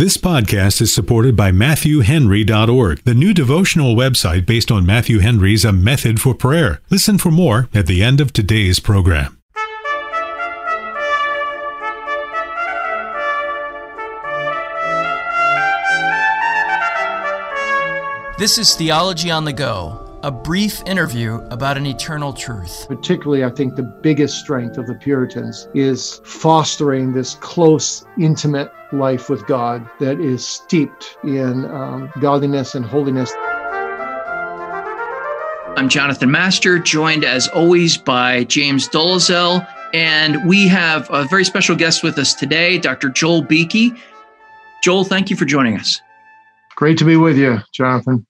This podcast is supported by MatthewHenry.org, the new devotional website based on Matthew Henry's A Method for Prayer. Listen for more at the end of today's program. This is Theology on the Go, a brief interview about an eternal truth. Particularly, I think the biggest strength of the Puritans is fostering this close, intimate life with God that is steeped in um, godliness and holiness. I'm Jonathan Master, joined as always by James Dolezal, and we have a very special guest with us today, Dr. Joel Beeke. Joel, thank you for joining us. Great to be with you, Jonathan.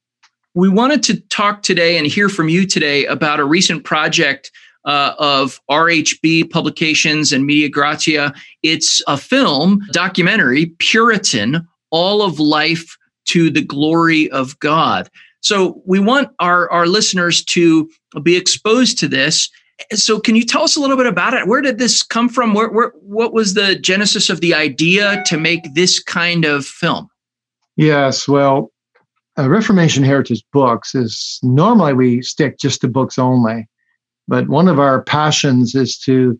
We wanted to talk today and hear from you today about a recent project uh, of RHB Publications and Media Gratiae. It's a film documentary, Puritan, All of Life to the Glory of God. So we want our, our listeners to be exposed to this. So can you tell us a little bit about it? Where did this come from? Where, where, what was the genesis of the idea to make this kind of film? Yes, well, uh, Reformation Heritage Books is normally we stick just to books only, but one of our passions is to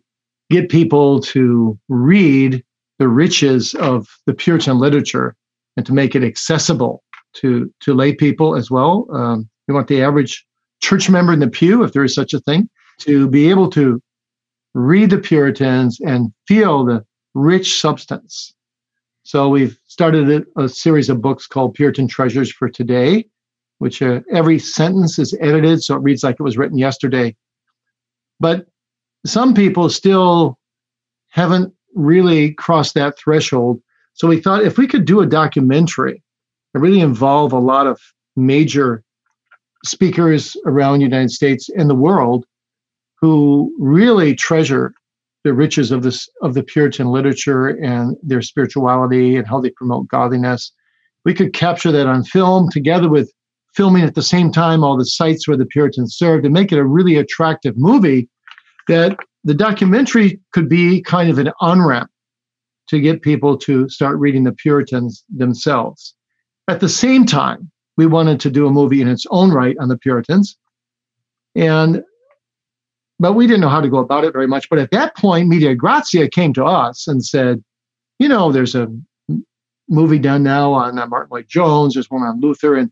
get people to read the riches of the Puritan literature and to make it accessible to to lay people as well. Um, we want the average church member in the pew, if there is such a thing, to be able to read the Puritans and feel the rich substance so we've started a, a, series of books called Puritan Treasures for Today, which uh, every sentence is edited so it reads like it was written yesterday. But some people still haven't really crossed that threshold. So we thought if we could do a documentary and really involve a lot of major speakers around the United States and the world who really treasure the riches of this of the Puritan literature and their spirituality and how they promote godliness. We could capture that on film together with filming at the same time all the sites where the Puritans served and make it a really attractive movie that the documentary could be kind of an on ramp to get people to start reading the Puritans themselves. At the same time, we wanted to do a movie in its own right on the Puritans. And but we didn't know how to go about it very much. But at that point, Media Gratiae came to us and said, you know, there's a movie done now on uh, Martyn Lloyd-Jones, there's one on Luther, and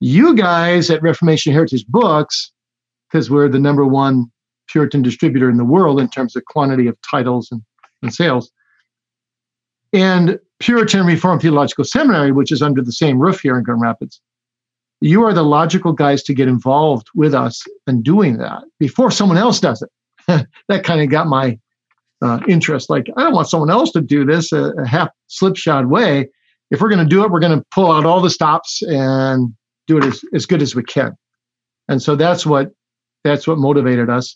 you guys at Reformation Heritage Books, because we're the number one Puritan distributor in the world in terms of quantity of titles and, and sales, and Puritan Reformed Theological Seminary, which is under the same roof here in Grand Rapids, you are the logical guys to get involved with us in doing that before someone else does it. that kind of got my uh, interest. Like, I don't want someone else to do this a, a half slipshod way. If we're going to do it, we're going to pull out all the stops and do it as, as good as we can. And so that's what that's what motivated us.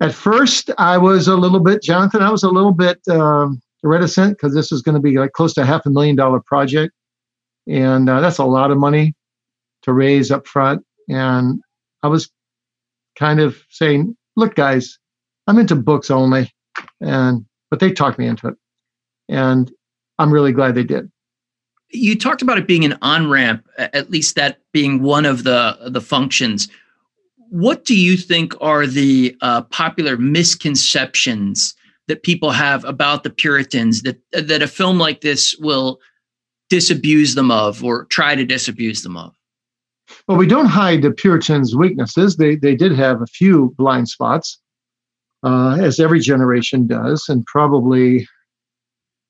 At first, I was a little bit, Jonathan. I was a little bit um, reticent because this is going to be like close to half a million dollar project, and uh, that's a lot of money to raise up front. And I was kind of saying, look, guys, I'm into books only. And but they talked me into it. And I'm really glad they did. You talked about it being an on-ramp, at least that being one of the the functions. What do you think are the uh, popular misconceptions that people have about the Puritans that that a film like this will disabuse them of or try to disabuse them of? Well, we don't hide the Puritans' weaknesses. They, they did have a few blind spots, uh, as every generation does, and probably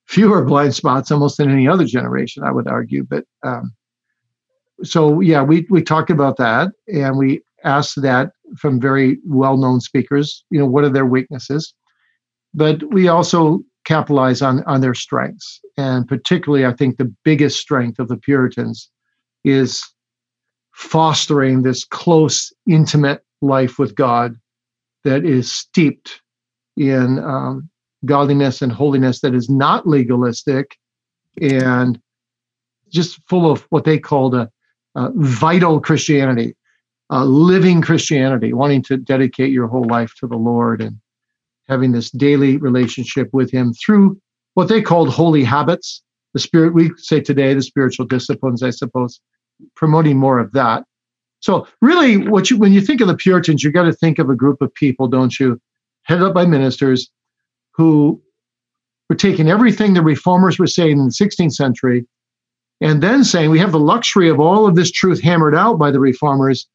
fewer blind spots almost than any other generation, I would argue. But um, so, yeah, we, we talked about that and we asked that from very well known speakers, you know, what are their weaknesses? But we also capitalize on, on their strengths. And particularly, I think the biggest strength of the Puritans is fostering this close, intimate life with God that is steeped in um, godliness and holiness that is not legalistic and just full of what they called a, a vital Christianity, a living Christianity, wanting to dedicate your whole life to the Lord and having this daily relationship with Him through what they called holy habits. the spirit, we say today, the spiritual disciplines, I suppose, promoting more of that. So really, what you when you think of the Puritans, you got to think of a group of people, don't you, headed up by ministers who were taking everything the reformers were saying in the 16th century and then saying we have the luxury of all of this truth hammered out by the reformers.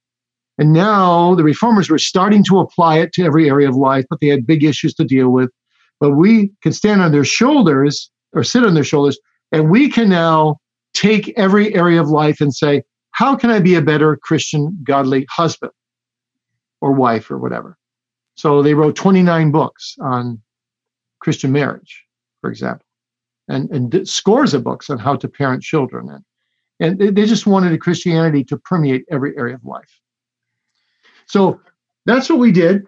And now the reformers were starting to apply it to every area of life, but they had big issues to deal with. But we can stand on their shoulders or sit on their shoulders, and we can now take every area of life and say, how can I be a better Christian, godly husband or wife or whatever? So they wrote 29 books on Christian marriage, for example, and, and scores of books on how to parent children. And, and they, they just wanted Christianity to permeate every area of life. So that's what we did,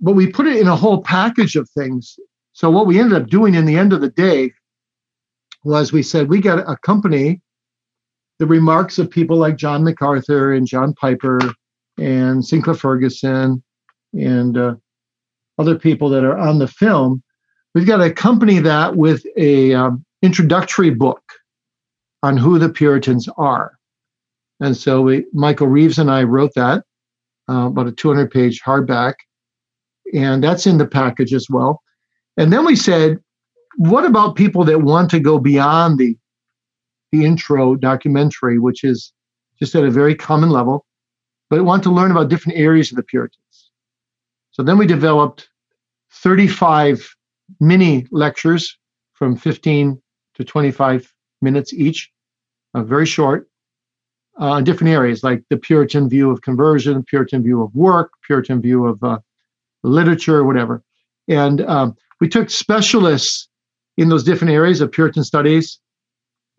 but we put it in a whole package of things. So what we ended up doing in the end of the day was we said we got a company the remarks of people like John MacArthur and John Piper and Sinclair Ferguson and uh, other people that are on the film. We've got to accompany that with a um, introductory book on who the Puritans are. And so we, Michael Reeves and I wrote that, uh, about a 200 page hardback, and that's in the package as well. And then we said, what about people that want to go beyond the the intro documentary, which is just at a very common level, but want to learn about different areas of the Puritans. So then we developed 35 mini lectures from 15 to 25 minutes each, uh, very short, uh, different areas like the Puritan view of conversion, Puritan view of work, Puritan view of uh, literature, whatever. And um, we took specialists in those different areas of Puritan studies,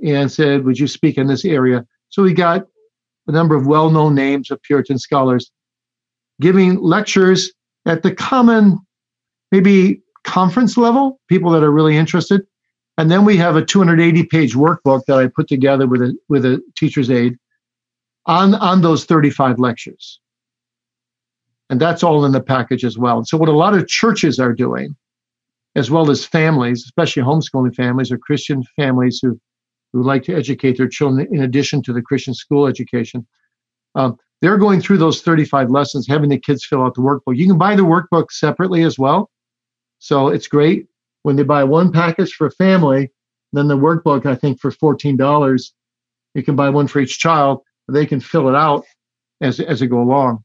and said, Would you speak in this area? So we got a number of well known names of Puritan scholars giving lectures at the common, maybe conference level, people that are really interested. And then we have a 280 page workbook that I put together with a, with a teacher's aid on, on those 35 lectures. And that's all in the package as well. So, what a lot of churches are doing, as well as families, especially homeschooling families or Christian families who who like to educate their children in addition to the Christian school education. Um, they're going through those 35 lessons, having the kids fill out the workbook. You can buy the workbook separately as well. So it's great when they buy one package for a family, then the workbook, I think, for $14, you can buy one for each child. They can fill it out as, as they go along.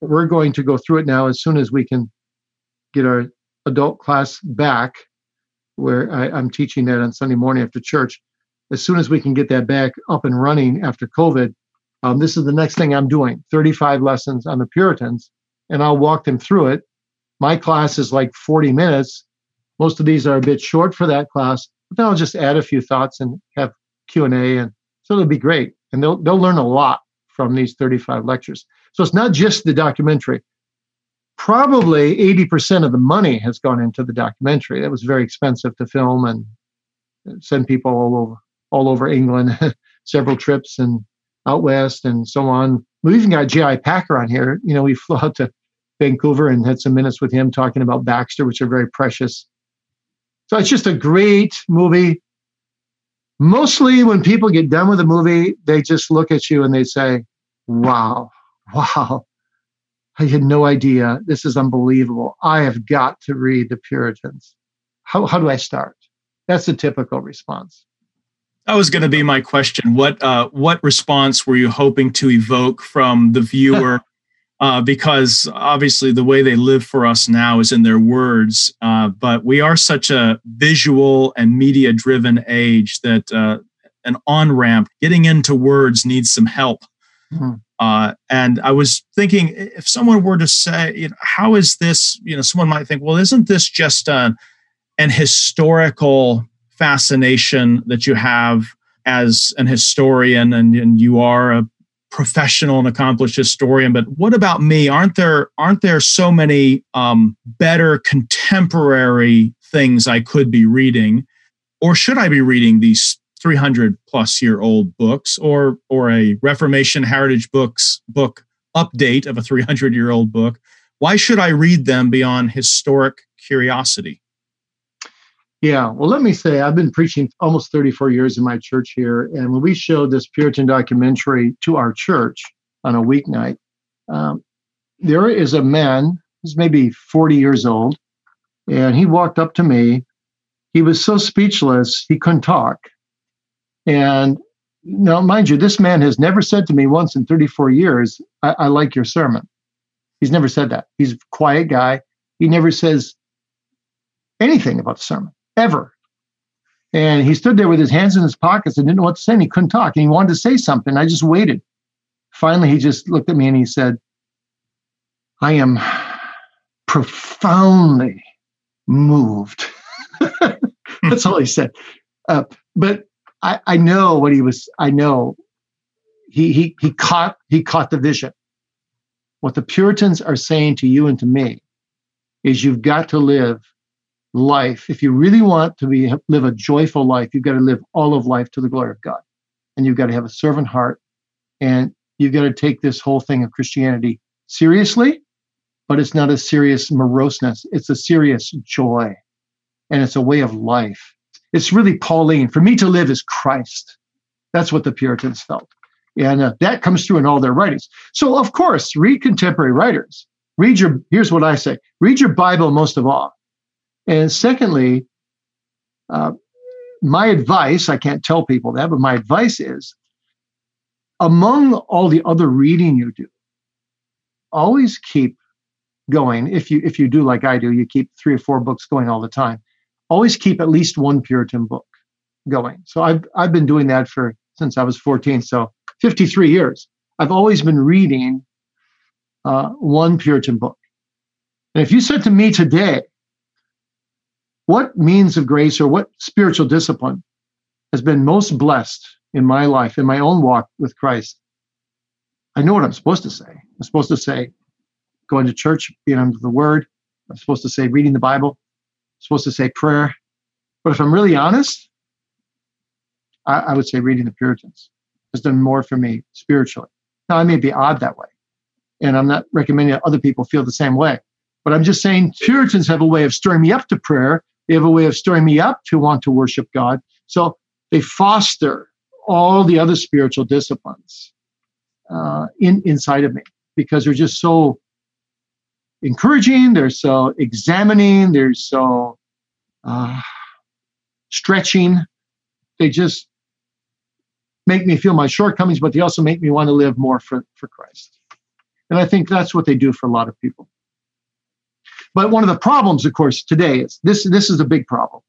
We're going to go through it now as soon as we can get our adult class back, where I, I'm teaching that on Sunday morning after church as soon as we can get that back up and running after COVID, um, this is the next thing I'm doing 35 lessons on the Puritans, and I'll walk them through it. My class is like 40 minutes. Most of these are a bit short for that class, but then I'll just add a few thoughts and have Q&A, and so it'll be great. And they'll, they'll learn a lot from these 35 lectures. So it's not just the documentary. Probably 80% of the money has gone into the documentary. That was very expensive to film and send people all over all over England, several trips and out west and so on. We even got J.I. Packer on here. You know, we flew out to Vancouver and had some minutes with him talking about Baxter, which are very precious. So it's just a great movie. Mostly when people get done with the movie, they just look at you and they say, wow, wow, I had no idea. This is unbelievable. I have got to read The Puritans. How, how do I start? That's the typical response. That was going to be my question. What uh, what response were you hoping to evoke from the viewer? uh, because obviously the way they live for us now is in their words, uh, but we are such a visual and media driven age that uh, an on ramp getting into words needs some help. Mm-hmm. and I was thinking, if someone were to say, you know, how is this? You know, someone might think, well, isn't this just an historical fascination that you have as an historian and, and you are a professional and accomplished historian but what about me? Aren't there aren't there so many um, better contemporary things i could be reading? Or should i be reading these 300 plus year old books or or a reformation heritage books book update of a 300 year old book? Why should i read them beyond historic curiosity Yeah, well, let me say, I've been preaching almost 34 years in my church here. And when we showed this Puritan documentary to our church on a weeknight, um, there is a man who's maybe 40 years old, and he walked up to me. He was so speechless, he couldn't talk. And now, mind you, this man has never said to me once in 34 years, I, I like your sermon. He's never said that. He's a quiet guy. He never says anything about the sermon, ever. And he stood there with his hands in his pockets and didn't know what to say. And he couldn't talk. And he wanted to say something. I just waited. Finally, he just looked at me and he said, I am profoundly moved. That's all he said. Uh, but I, I know what he was. I know he he he caught he caught the vision. What the Puritans are saying to you and to me is you've got to live life. If you really want to be live a joyful life, you've got to live all of life to the glory of God, and you've got to have a servant heart, and you've got to take this whole thing of Christianity seriously. But it's not a serious moroseness; it's a serious joy, and it's a way of life it's really Pauline. For me to live is Christ. That's what the Puritans felt. And uh, that comes through in all their writings. So, of course, read contemporary writers. Read your, here's what I say read your Bible most of all. And secondly, uh, my advice, I can't tell people that, but my advice is among all the other reading you do, always keep going. If you if you do like I do, you keep three or four books going all the time always keep at least one Puritan book going. So I've I've been doing that for since I was 14, so 53 years. I've always been reading uh, one Puritan book. And if you said to me today, what means of grace or what spiritual discipline has been most blessed in my life, in my own walk with Christ? I know what I'm supposed to say. I'm supposed to say going to church, being under the word. I'm supposed to say reading the Bible I'm supposed to say prayer. But if I'm really honest, I, I would say reading the Puritans has done more for me spiritually. Now, I may be odd that way, and I'm not recommending that other people feel the same way. But I'm just saying Puritans have a way of stirring me up to prayer. They have a way of stirring me up to want to worship God. So they foster all the other spiritual disciplines uh, in inside of me because they're just so encouraging, they're so examining, they're so uh, stretching. They just make me feel my shortcomings, but they also make me want to live more for, for Christ. And I think that's what they do for a lot of people. But one of the problems, of course, today is this this is a big problem.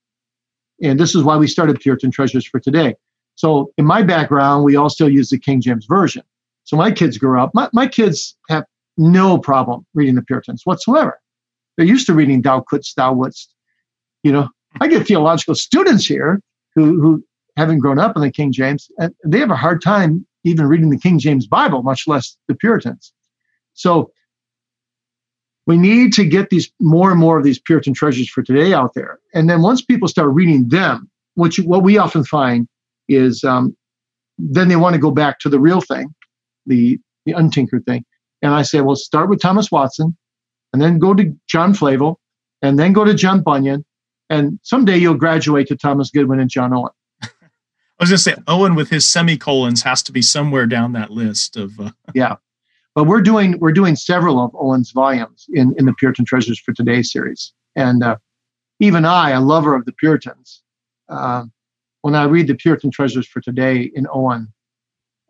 And this is why we started Puritan Treasures for Today. So in my background, we all still use the King James Version. So my kids grew up, my, my kids have no problem reading the Puritans whatsoever. They're used to reading thou couldst, thou wouldst. You know, I get theological students here who, who haven't grown up in the King James, and they have a hard time even reading the King James Bible, much less the Puritans. So we need to get these more and more of these Puritan treasures for today out there. And then once people start reading them, what, you, what we often find is um, then they want to go back to the real thing, the, the untinkered thing. And I say, well, start with Thomas Watson, and then go to John Flavel, and then go to John Bunyan, and someday you'll graduate to Thomas Goodwin and John Owen. I was going to say Owen with his semicolons has to be somewhere down that list of. Uh... yeah, but we're doing we're doing several of Owen's volumes in in the Puritan Treasures for Today series, and uh, even I, a lover of the Puritans, uh, when I read the Puritan Treasures for Today in Owen,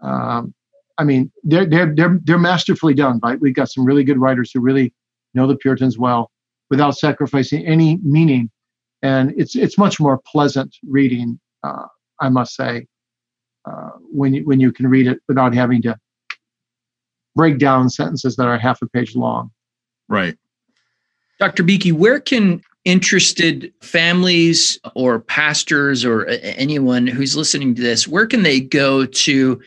um, I mean, they're they're they're they're masterfully done. Right? We've got some really good writers who really know the Puritans well, without sacrificing any meaning, and it's it's much more pleasant reading, uh, I must say, uh, when you when you can read it without having to break down sentences that are half a page long. Right. Dr. Beeke, where can interested families or pastors or anyone who's listening to this, where can they go to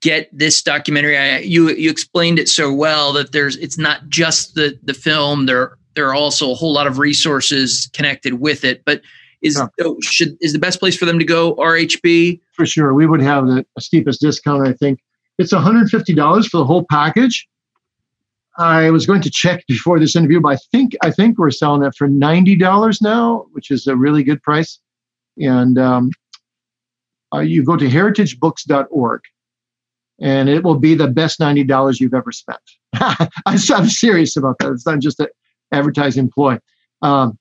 get this documentary I, you you explained it so well that there's it's not just the the film there there are also a whole lot of resources connected with it but is yeah. should is the best place for them to go RHB for sure we would have the steepest discount I think it's $150 for the whole package I was going to check before this interview, but I think I think we're selling it for ninety dollars now, which is a really good price. And um, uh, you go to heritagebooks.org, and it will be the best ninety dollars you've ever spent. I'm, serious about that. It's not just an advertising ploy. Um,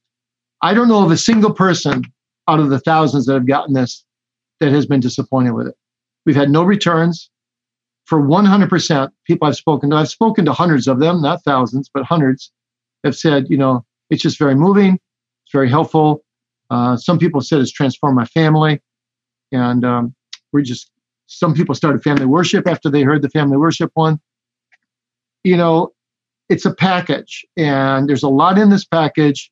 I don't know of a single person out of the thousands that have gotten this that has been disappointed with it. We've had no returns for 100% people I've spoken to. I've spoken to hundreds of them, not thousands, but hundreds have said, you know, it's just very moving. It's very helpful. Uh, some people said it's transformed my family. And um, we just, some people started family worship after they heard the family worship one. You know, it's a package, and there's a lot in this package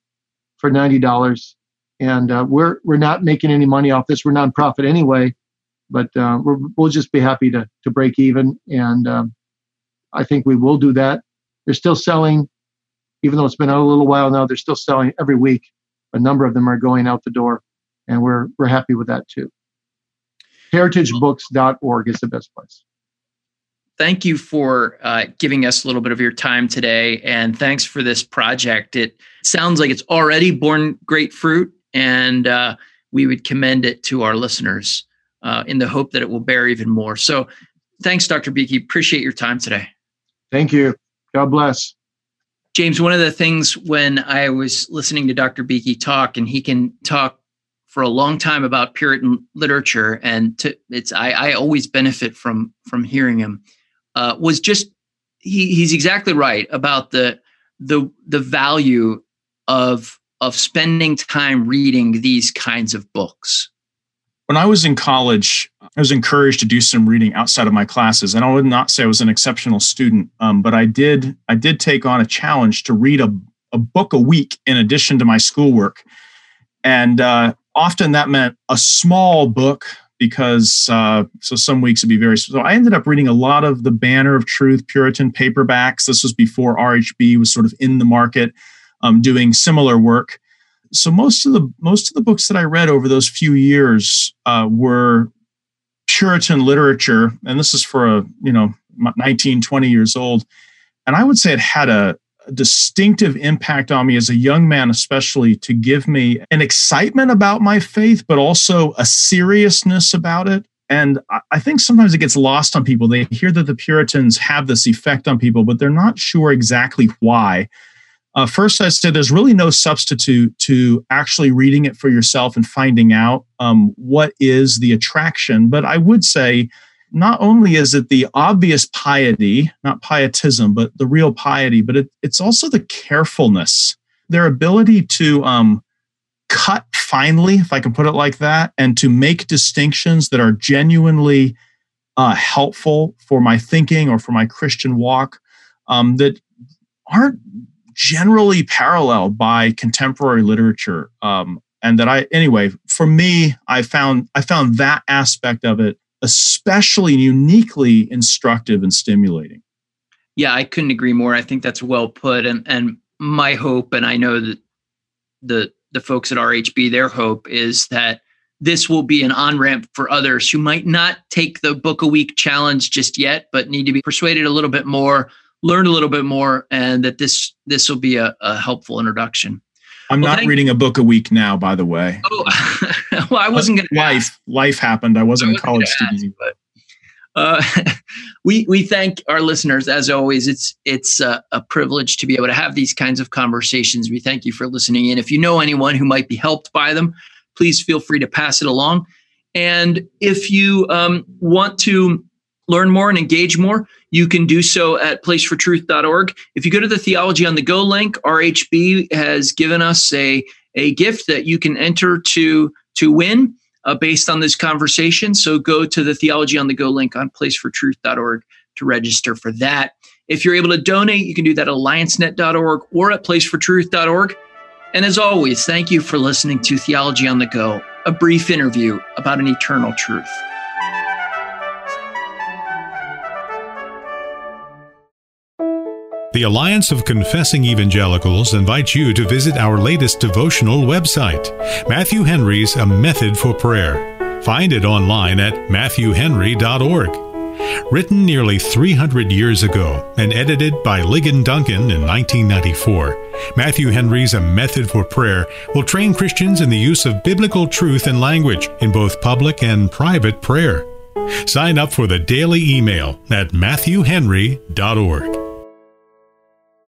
for $90 and uh, we're we're not making any money off this. We're nonprofit anyway, but uh, we will just be happy to to break even, and um, I think we will do that. They're still selling, even though it's been out a little while now. They're still selling every week. A number of them are going out the door, and we're we're happy with that too. HeritageBooks.org is the best place thank you for uh, giving us a little bit of your time today and thanks for this project it sounds like it's already borne great fruit and uh, we would commend it to our listeners uh, in the hope that it will bear even more. So thanks dr beeke appreciate your time today. Thank you. God bless. James one of the things when i was listening to dr beeke talk and he can talk for a long time about puritan literature and to, it's I, I always benefit from from hearing him uh, was just he, he's exactly right about the the the value of of spending time reading these kinds of books. When I was in college, I was encouraged to do some reading outside of my classes, and I would not say I was an exceptional student, um, but I did I did take on a challenge to read a a book a week in addition to my schoolwork, and uh, often that meant a small book because uh, so some weeks would be very so i ended up reading a lot of the banner of truth puritan paperbacks. This was before rhb was sort of in the market um, doing similar work so most of the most of the books that i read over those few years uh, were puritan literature and this is for a you know 19 20 years old and i would say it had a distinctive impact on me as a young man, especially to give me an excitement about my faith, but also a seriousness about it. And I think sometimes it gets lost on people. They hear that the Puritans have this effect on people, but they're not sure exactly why. Uh, first, I said there's really no substitute to actually reading it for yourself and finding out um, what is the attraction. But I would say not only is it the obvious piety, not pietism, but the real piety, but it, it's also the carefulness, their ability to um, cut finely, if I can put it like that, and to make distinctions that are genuinely uh, helpful for my thinking or for my Christian walk um, that aren't generally paralleled by contemporary literature. Um, and that I, anyway, for me, I found I found that aspect of it especially uniquely instructive and stimulating. Yeah, I couldn't agree more. I think that's well put. And and my hope, and I know that the the folks at RHB, their hope is that this will be an on ramp for others who might not take the book a week challenge just yet, but need to be persuaded a little bit more, learn a little bit more, and that this this will be a, a helpful introduction. I'm well, not reading a book a week now, by the way. Oh, well, I wasn't going to. Life, ask. life happened. I wasn't, I a college student. Ask, but uh, we we thank our listeners as always. It's it's a, a, privilege to be able to have these kinds of conversations. We thank you for listening in. If you know anyone who might be helped by them, please feel free to pass it along. And if you um, want to learn more and engage more, you can do so at placefortruth.org. If you go to the Theology on the Go link, RHB has given us a, a gift that you can enter to, to win uh, based on this conversation. So go to the Theology on the Go link on placefortruth.org to register for that. If you're able to donate, you can do that at alliancenet.org or at placefortruth.org. And as always, thank you for listening to Theology on the Go, a brief interview about an eternal truth. The Alliance of Confessing Evangelicals invites you to visit our latest devotional website, Matthew Henry's A Method for Prayer. Find it online at matthewhenry.org. Written nearly 300 years ago and edited by Ligon Duncan in 1994, Matthew Henry's A Method for Prayer will train Christians in the use of biblical truth and language in both public and private prayer. Sign up for the daily email at MatthewHenry.org.